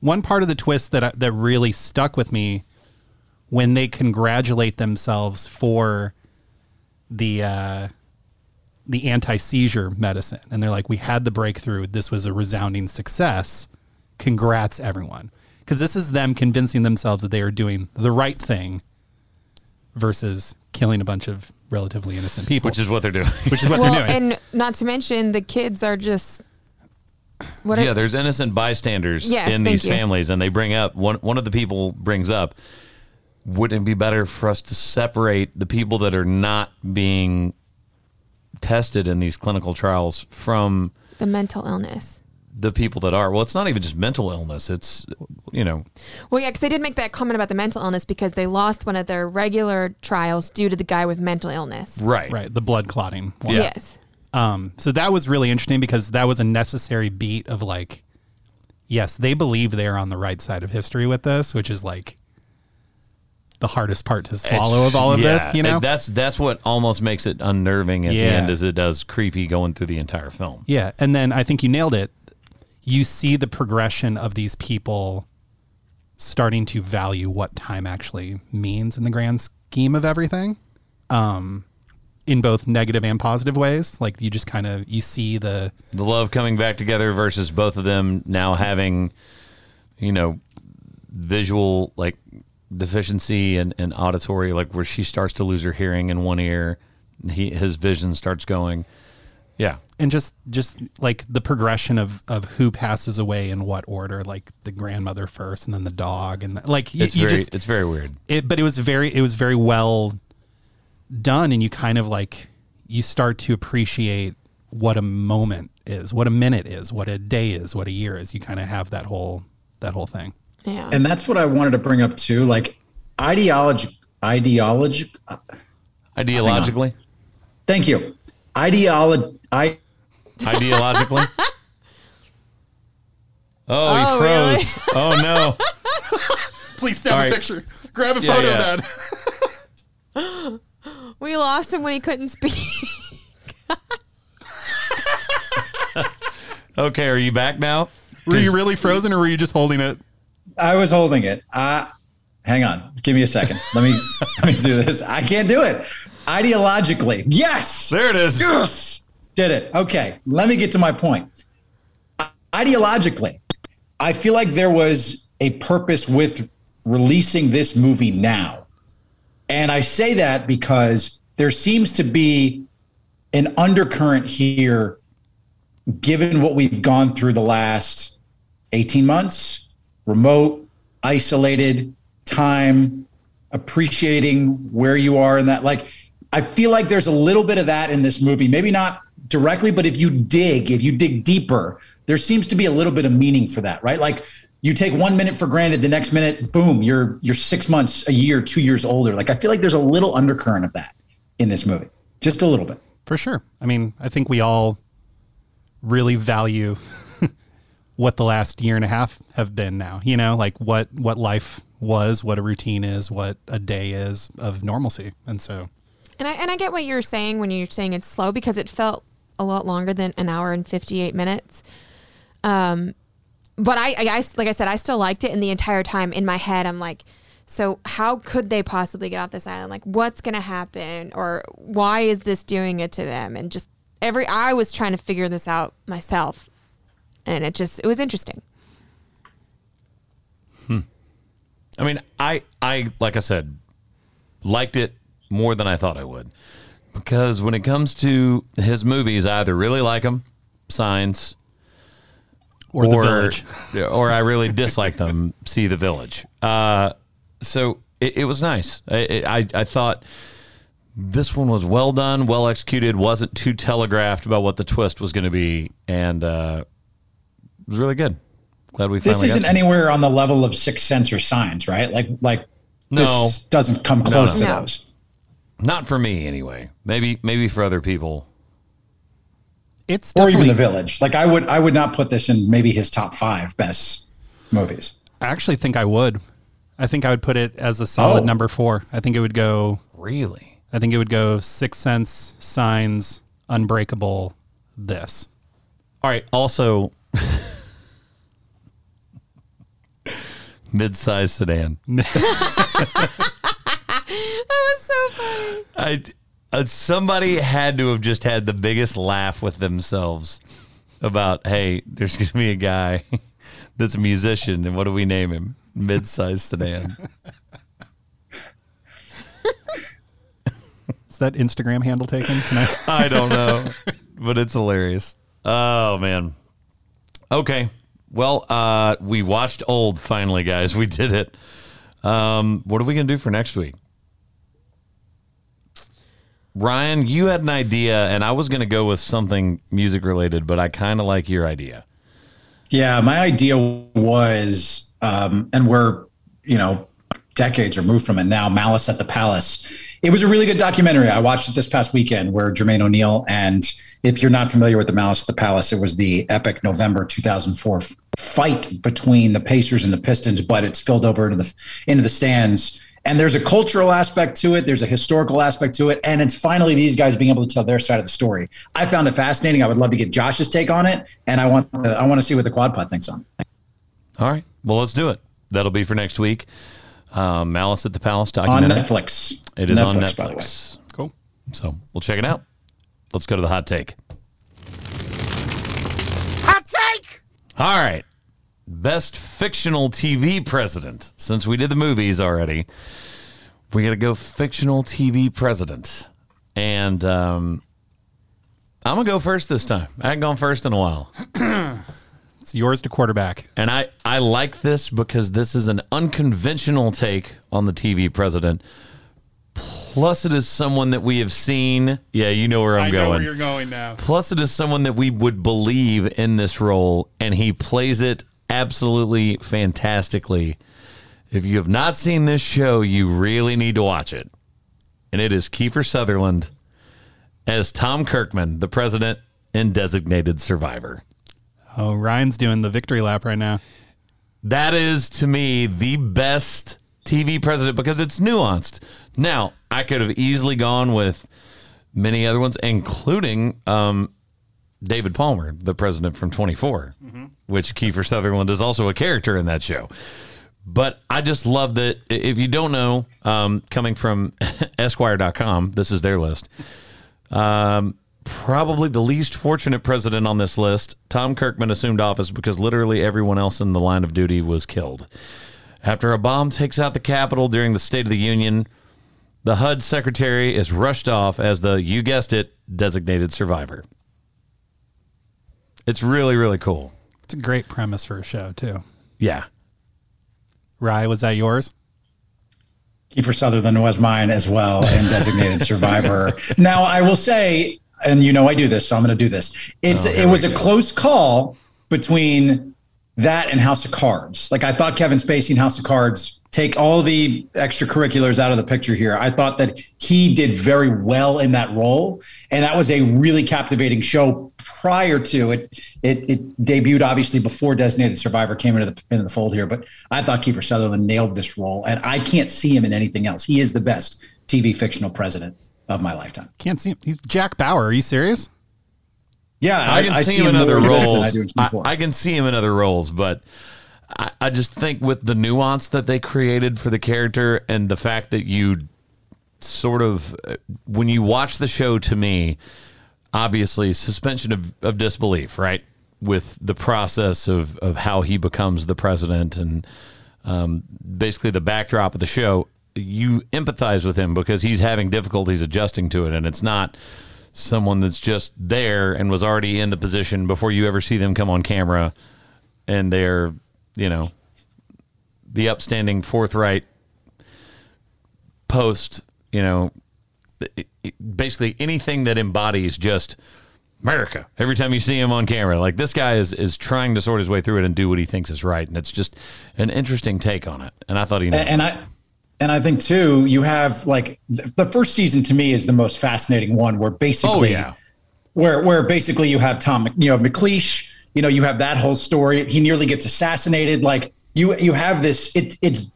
one part of the twist that I, that really stuck with me when they congratulate themselves for the uh, the anti seizure medicine, and they're like, "We had the breakthrough. This was a resounding success. Congrats, everyone!" Because this is them convincing themselves that they are doing the right thing versus killing a bunch of relatively innocent people, Which is what they're doing. which is what well, they're doing. and not to mention the kids are just. What yeah, are, there's innocent bystanders Yes, in these you. families, and they bring up one. One of the people brings up, wouldn't it be better for us to separate the people that are not being tested in these clinical trials from the mental illness. The people that are? Well, it's not even just mental illness. It's you know, Well, yeah, because they did make that comment about the mental illness because they lost one of their regular trials due to the guy with mental illness. right, right, the blood clotting. One. Yeah. Yes. Um, so that was really interesting because that was a necessary beat of like, yes, they believe they're on the right side of history with this, which is like the hardest part to swallow It's- of all of yeah, this, you know? That's that's what almost makes it unnerving at the end, as it does creepy going through the entire film. yeah. And then I think you nailed it. You see the progression of these people starting to value what time actually means in the grand scheme of everything. Um, in both negative and positive ways. Like you just kind of you see the the love coming back together versus both of them now having you know visual like deficiency and, and auditory like where she starts to lose her hearing in one ear and he his vision starts going yeah and just just like the progression of of who passes away in what order like the grandmother first and then the dog and the, like y- it's you very just it's very weird it but it was very it was very well done and you kind of like you start to appreciate what a moment is what a minute is what a day is what a year is you kind of have that whole that whole thing Yeah. And that's what I wanted to bring up too. Like ideology, ideology. ideologically Thank you. Ideology. I ideologically. oh, Oh, he oh, froze. Oh no. Please snap a picture. Grab a Yeah, photo yeah. We lost him when he couldn't speak. Okay, are you back now? Were you really frozen or were you just holding it? I was holding it. Uh, hang on. Give me a second. Let me let me do this. I can't do it. Ideologically. Yes. There it is. Yes. Did it. Okay. Let me get to my point. Ideologically, I feel like there was a purpose with releasing this movie now. And I say that because there seems to be an undercurrent here, given what we've gone through the last 18 months remote, isolated, time, appreciating where you are in that. Like, I feel like there's a little bit of that in this movie. Maybe not directly, but if you dig, if you dig deeper, there seems to be a little bit of meaning for that, right? Like you take one minute for granted, the next minute, boom, you're you're six months, a year, two years older. Like I feel like there's a little undercurrent of that in this movie, just a little bit. For sure. I mean, I think we all really value what the last year and a half have been now. You know, like what what life was, what a routine is, what a day is of normalcy. And so And I and I get what you're saying when you're saying it's slow because it felt a lot longer than an hour and 58 minutes. Um, but I, I, I like I said, I still liked it, and the entire time in my head, I'm like, so how could they possibly get off this island? Like, what's gonna happen, or why is this doing it to them? And just every, I was trying to figure this out myself, and it just, it was interesting. Hmm. I mean, I I like I said, liked it more than I thought I would. Because when it comes to his movies, I either really like them, Signs, or, the village. or I really dislike them, See the Village. Uh, so it, it was nice. I, I I thought this one was well done, well executed, wasn't too telegraphed about what the twist was going to be, and uh, it was really good. Glad we This finally. isn't got to it. anywhere on the level of Sixth Sense or Signs, right? Like like No. this doesn't come close no. to No. those. Not for me, anyway. Maybe maybe for other people. It's Or even The Village. Like I would I would not put this in maybe his top five best movies. I actually think I would. I think I would put it as a solid Oh. number four. I think it would go Really? I think it would go Six Sense, Signs, Unbreakable, this. All right. Also, mid-sized sedan. That was so funny. I uh, somebody had to have just had the biggest laugh with themselves about, hey, there's going to be a guy that's a musician, and what do we name him? Mid-sized sedan. Is that Instagram handle taken? Can I? I don't know, but it's hilarious. Oh man. Okay. Well, uh, we watched Old finally, guys. We did it. Um, what are we gonna do for next week? Ryan, you had an idea, and I was gonna go with something music related, but I kind of like your idea. Yeah, my idea was, um, and we're, you know, decades removed from it now, Malice at the Palace. It was a really good documentary. I watched it this past weekend where Jermaine O'Neal, and if you're not familiar with the Malice at the Palace, it was the epic November 2004 fight between the Pacers and the Pistons, but it spilled over into the into the stands. And there's a cultural aspect to it. There's a historical aspect to it. And it's finally these guys being able to tell their side of the story. I found it fascinating. I would love to get Josh's take on it. And I want I want to see what the quad pod thinks on. All right. Well, let's do it. That'll be for next week. Um, Malice at the Palace on documentary. Netflix. It is on by the way. Netflix. Cool. So we'll check it out. Let's go to the hot take. Hot take! All right. Best fictional TV president. Since we did the movies already, we got to go fictional TV president. And um, I'm going to go first this time. I haven't gone first in a while. It's yours to quarterback. And I, I like this because this is an unconventional take on the TV president. Plus, it is someone that we have seen. Yeah, you know where I'm going. Know where you're going now. Plus, it is someone that we would believe in this role, and he plays it absolutely fantastically. If you have not seen this show, you really need to watch it. And it is Kiefer Sutherland as Tom Kirkman, the president and designated survivor. Oh, Ryan's doing the victory lap right now. That is to me the best TV president because it's nuanced. Now, I could have easily gone with many other ones, including um, David Palmer, the president from 24, which Kiefer Sutherland is also a character in that show. But I just love that. If you don't know, um, coming from Esquire.com, this is their list. Um, probably the least fortunate president on this list. Tom Kirkman assumed office because literally everyone else in the line of duty was killed. After a bomb takes out the Capitol during the State of the Union, the HUD secretary is rushed off as the, you guessed it, designated survivor. It's really, really cool. It's a great premise for a show, too. Yeah. Rye, was that yours? Kiefer Sutherland was mine as well, and designated survivor. Now, I will say, and you know I do this, so I'm going to do this. It's Oh, it was a close call between that and House of Cards. Like I thought Kevin Spacey in House of Cards take all the extracurriculars out of the picture here. I thought that he did very well in that role, and that was a really captivating show. Prior to it, it, it debuted obviously before Designated Survivor came into the into the fold here. But I thought Kiefer Sutherland nailed this role, and I can't see him in anything else. He is the best TV fictional president of my lifetime. Can't see him. He's Jack Bauer. Are you serious? Yeah, I can see, him in other as this than roles. I, I, I can see him in other roles, but I, I just think with the nuance that they created for the character and the fact that you sort of, uh, when you watch the show, to me, obviously suspension of, of disbelief, right? With the process of, of how he becomes the president and um, basically the backdrop of the show, you empathize with him because he's having difficulties adjusting to it. And it's not someone that's just there and was already in the position before you ever see them come on camera and they're, you know, the upstanding, forthright post, you know, basically anything that embodies just America. Every time you see him on camera, like this guy is is trying to sort his way through it and do what he thinks is right, and it's just an interesting take on it. And I thought he, and, and I and I think too, you have like the first season to me is the most fascinating one, where basically, oh yeah, where where basically you have Tom, you know, MacLeish, you know, you have that whole story. He nearly gets assassinated. Like you you have this. It it's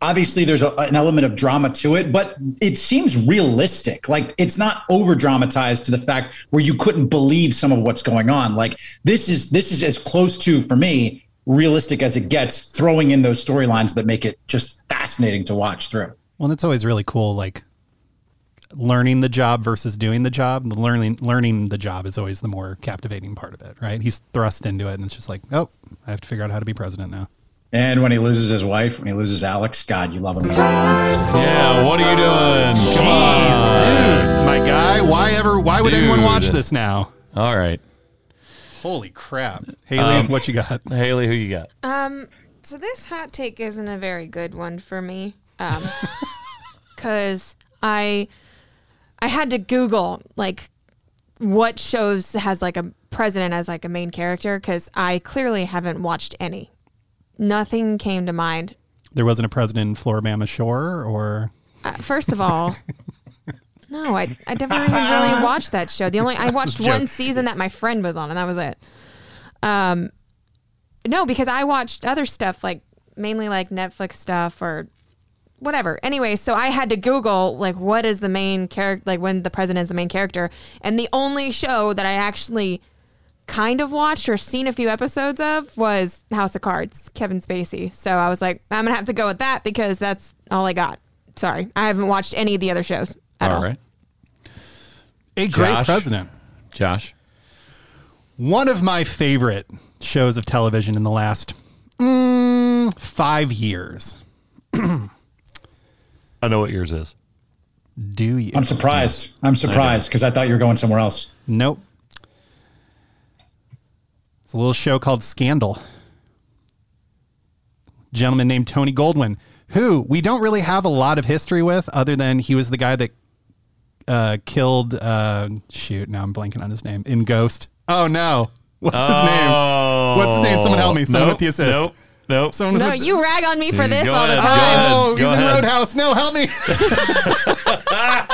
obviously there's a, an element of drama to it, but it seems realistic. Like it's not over dramatized to the fact where you couldn't believe some of what's going on. Like this is this is as close to for me realistic as it gets, throwing in those storylines that make it just fascinating to watch through. Well, and it's always really cool, like learning the job versus doing the job. The learning learning the job is always the more captivating part of it, right? He's thrust into it, and it's just like, oh, I have to figure out how to be president now. And when he loses his wife, when he loses Alex, God, you love him. yeah. What are you doing? Come on. Jesus, my guy. Why ever? Why would anyone watch this now? All right, Holy crap, Haley, what you got? Haley, who you got? Um, so this hot take isn't a very good one for me. Um, cause I, I had to Google like what shows has like a president as like a main character because I clearly haven't watched any. Nothing came to mind. There wasn't a president in Floribama Shore, or Uh, first of all, no, I I never even really watched that show. The only I watched one season that my friend was on, and that was it. Um, no, because I watched other stuff like mainly like Netflix stuff or whatever. Anyway, so I had to Google like what is the main character, like when the president is the main character, and the only show that I actually kind of watched or seen a few episodes of was House of Cards, Kevin Spacey. So I was like, I'm gonna have to go with that because that's all I got. Sorry, I haven't watched any of the other shows at all. All right, a great Josh? president. Josh. One of my favorite shows of television in the last mm, five years. I know what yours is. Do you? I'm surprised. I'm surprised because I thought you were going somewhere else. Nope. It's a little show called Scandal. Gentleman named Tony Goldwyn, who we don't really have a lot of history with, other than he was the guy that uh, killed. Uh, shoot, now I'm blanking on his name. In Ghost. Oh no, what's his name? What's his name? Someone help me. Someone with the assist. Nope. Nope. Someone No, with you rag on me for this Go all the time. Oh, he's Go in. Roadhouse. No, help me.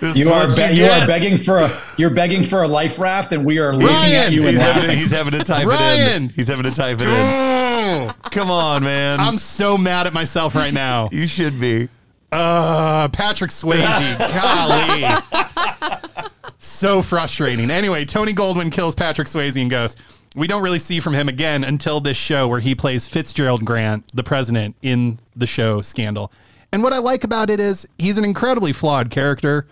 This You is are be- you get. are begging for a you're begging for a life raft, and we are looking Ryan, at you and He's having, he's having to type it Ryan. in. He's having to type it in. Come on, man. I'm so mad at myself right now. you should be. Uh, Patrick Swayze. Golly. So frustrating. Anyway, Tony Goldwyn kills Patrick Swayze and goes. We don't really see from him again until this show where he plays Fitzgerald Grant, the president, in the show Scandal. And what I like about it is he's an incredibly flawed character.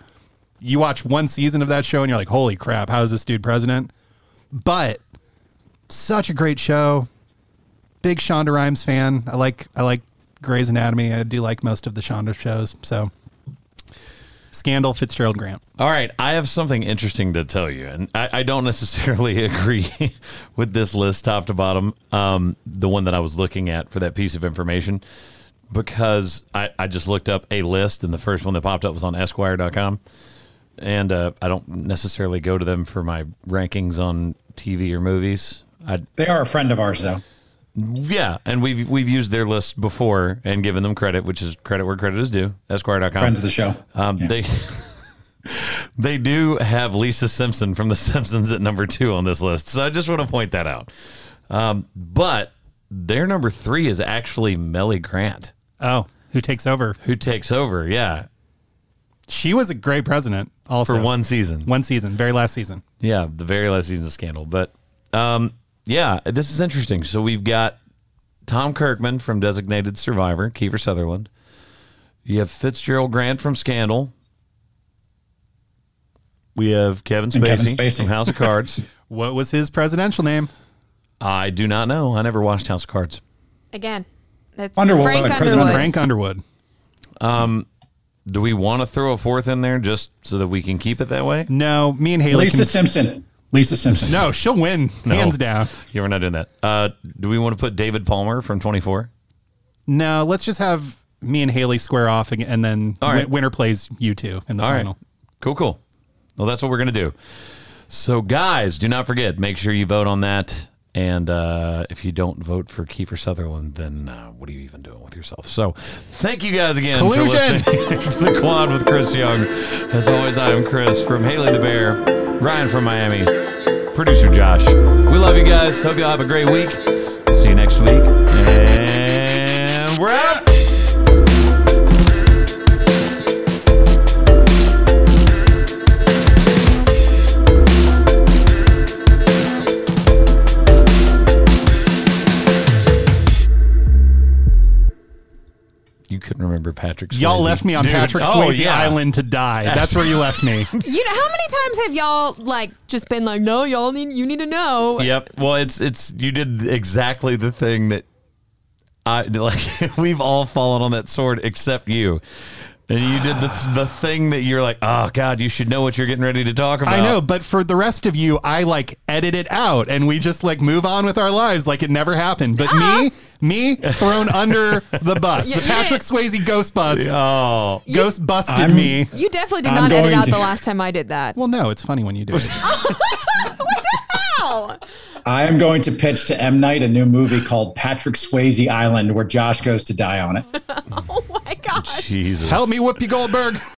You watch one season of that show and you're like, holy crap, how is this dude president? But such a great show. Big Shonda Rhimes fan. I like I like Grey's Anatomy. I do like most of the Shonda shows. So Scandal, Fitzgerald Grant. All right, I have something interesting to tell you, and I, I don't necessarily agree with this list top to bottom. Um, the one that I was looking at for that piece of information, because I, I just looked up a list, and the first one that popped up was on Esquire.com, and uh, I don't necessarily go to them for my rankings on TV or movies. I They are a friend of ours, though. yeah, and we've we've used their list before and given them credit, which is credit where credit is due. Esquire.com. Friends of the show. Um, Yeah. They they do have Lisa Simpson from The Simpsons at number two on this list, so I just want to point that out. Um, but their number three is actually Mellie Grant, Oh, who takes over? who takes over. Yeah, She was a great president also. for one season. one season, very last season. Yeah, the very last season of Scandal. But um, yeah, this is interesting. So we've got Tom Kirkman from Designated Survivor, Kiefer Sutherland. You have Fitzgerald Grant from Scandal. We have Kevin Spacey, Kevin Spacey. from House of Cards. What was his presidential name? I do not know. I never watched House of Cards. Again, that's Underwood, Frank President Frank Underwood. Do we want to throw a fourth in there just so that we can keep it that way? No, me and Haley. Lisa Can, Simpson. Lisa Simpson. no, she'll win hands down. Yeah, we're not doing that. Uh, do we want to put David Palmer from 24? No, let's just have me and Haley square off, ag- and then All right. win- winner plays you two in the All right. final. Cool, cool. Well, that's what we're going to do. So, guys, do not forget, make sure you vote on that. And uh, if you don't vote for Kiefer Sutherland, then uh, what are you even doing with yourself? So, thank you guys again Collusion! for listening to the Quad with Chris Young. As always, I am Chris from Haley the Bear, Ryan from Miami, producer Josh. We love you guys. Hope you all have a great week. See you next week. And we're out. You couldn't remember Patrick Swayze. Y'all left me on Dude, Patrick oh, Swayze yeah. Island to die. That's where you left me. You know how many times have y'all like just been like, no, y'all need you need to know. Yep. Well, it's it's you did exactly the thing that I like. We've all fallen on that sword except you, and you did the the thing that you're like, oh God, you should know what you're getting ready to talk about. I know, but for the rest of you, I like edit it out and we just like move on with our lives like it never happened. But me, me thrown under the bus. Yeah, the you Patrick did. Swayze ghost bust. Oh, Ghost busted I'm- me. You definitely did I'm not edit going out to- the last time I did that. Well, no, it's funny when you do it. Oh, Ow! I am going to pitch to M. Night a new movie called Patrick Swayze Island, where Josh goes to die on it. Oh my gosh. Jesus. Help me, Whoopi Goldberg.